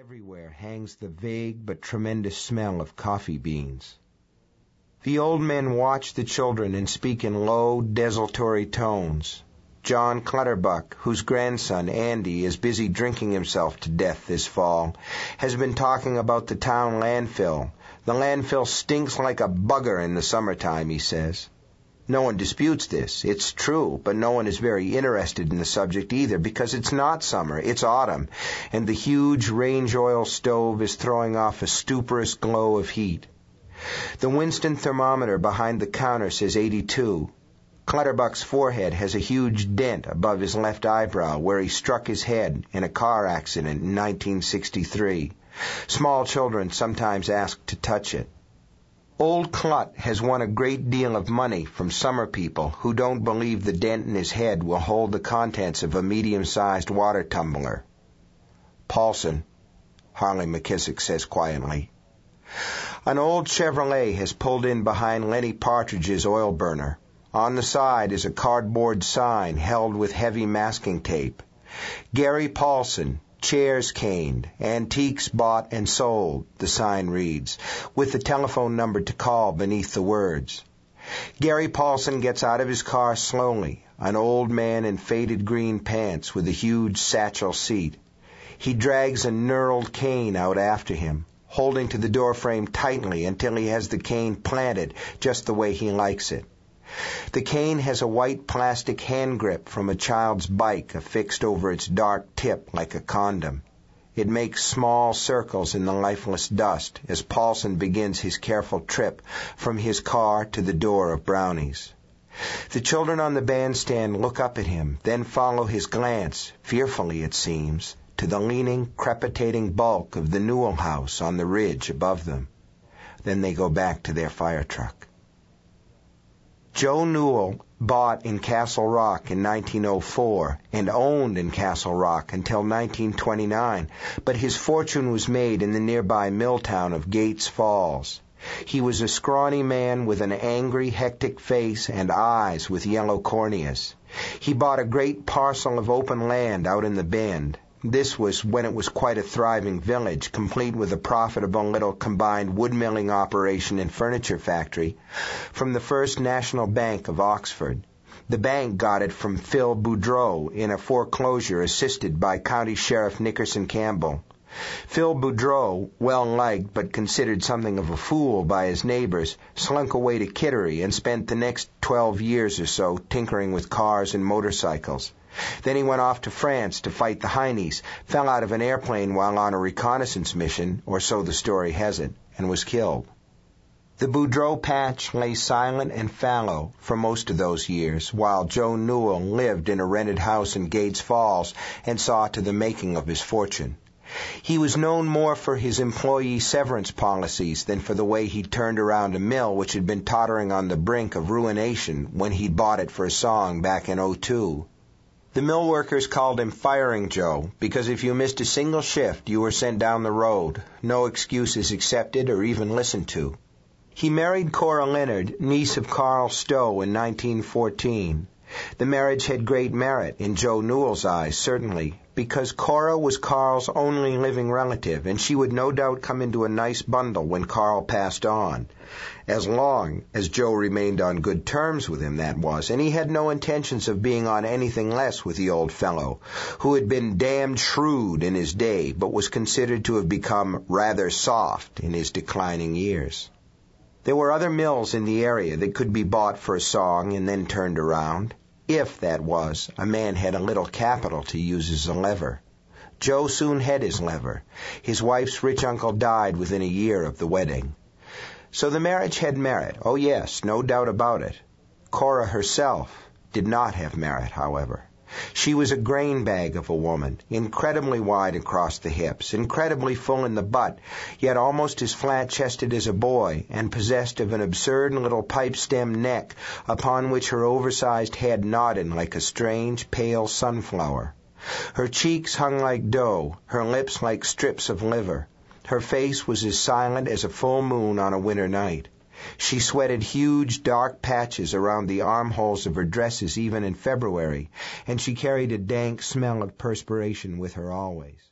Everywhere hangs the vague but tremendous smell of coffee beans. The old men watch the children and speak in low, desultory tones. John Clutterbuck, whose grandson, Andy, is busy drinking himself to death this fall, has been talking about the town landfill. The landfill stinks like a bugger in the summertime, he says. No one disputes this. It's true, but no one is very interested in the subject either because it's not summer, it's autumn, and the huge range oil stove is throwing off a stuporous glow of heat. The Winston thermometer behind the counter says 82. Clutterbuck's forehead has a huge dent above his left eyebrow where he struck his head in a car accident in 1963. Small children sometimes ask to touch it. Old Clut has won a great deal of money from summer people who don't believe the dent in his head will hold the contents of a medium-sized water tumbler. Paulson, Harley McKissick says quietly. An old Chevrolet has pulled in behind Lenny Partridge's oil burner. On the side is a cardboard sign held with heavy masking tape. Gary Paulson, Chairs caned, antiques bought and sold, the sign reads, with the telephone number to call beneath the words. Gary Paulson gets out of his car slowly, an old man in faded green pants with a huge satchel seat. He drags a knurled cane out after him, holding to the doorframe tightly until he has the cane planted just the way he likes it. The cane has a white plastic hand grip from a child's bike affixed over its dark tip like a condom. It makes small circles in the lifeless dust as Paulson begins his careful trip from his car to the door of Brownie's. The children on the bandstand look up at him, then follow his glance, fearfully it seems, to the leaning, crepitating bulk of the Newell house on the ridge above them. Then they go back to their fire truck. Joe Newell bought in Castle Rock in 1904 and owned in Castle Rock until 1929, but his fortune was made in the nearby mill town of Gates Falls. He was a scrawny man with an angry, hectic face and eyes with yellow corneas. He bought a great parcel of open land out in the bend. This was when it was quite a thriving village, complete with a profitable little combined wood milling operation and furniture factory, from the First National Bank of Oxford. The bank got it from Phil Boudreau in a foreclosure assisted by County Sheriff Nickerson Campbell. Phil Boudreau, well liked but considered something of a fool by his neighbors, slunk away to Kittery and spent the next twelve years or so tinkering with cars and motorcycles. Then he went off to France to fight the Heinies, fell out of an airplane while on a reconnaissance mission, or so the story has it, and was killed. The Boudreau patch lay silent and fallow for most of those years, while Joe Newell lived in a rented house in Gates Falls and saw to the making of his fortune. He was known more for his employee severance policies than for the way he'd turned around a mill which had been tottering on the brink of ruination when he'd bought it for a song back in '02. The mill workers called him Firing Joe because if you missed a single shift, you were sent down the road, no excuses accepted or even listened to. He married Cora Leonard, niece of Carl Stowe, in 1914. The marriage had great merit, in Joe Newell's eyes, certainly, because Cora was Carl's only living relative, and she would no doubt come into a nice bundle when Carl passed on. As long as Joe remained on good terms with him, that was, and he had no intentions of being on anything less with the old fellow, who had been damned shrewd in his day, but was considered to have become rather soft in his declining years. There were other mills in the area that could be bought for a song and then turned around, if, that was, a man had a little capital to use as a lever. Joe soon had his lever. His wife's rich uncle died within a year of the wedding. So the marriage had merit. Oh yes, no doubt about it. Cora herself did not have merit, however. She was a grain bag of a woman, incredibly wide across the hips, incredibly full in the butt, yet almost as flat chested as a boy, and possessed of an absurd little pipe stem neck upon which her oversized head nodded like a strange, pale sunflower. Her cheeks hung like dough, her lips like strips of liver. Her face was as silent as a full moon on a winter night. She sweated huge dark patches around the armholes of her dresses even in February, and she carried a dank smell of perspiration with her always.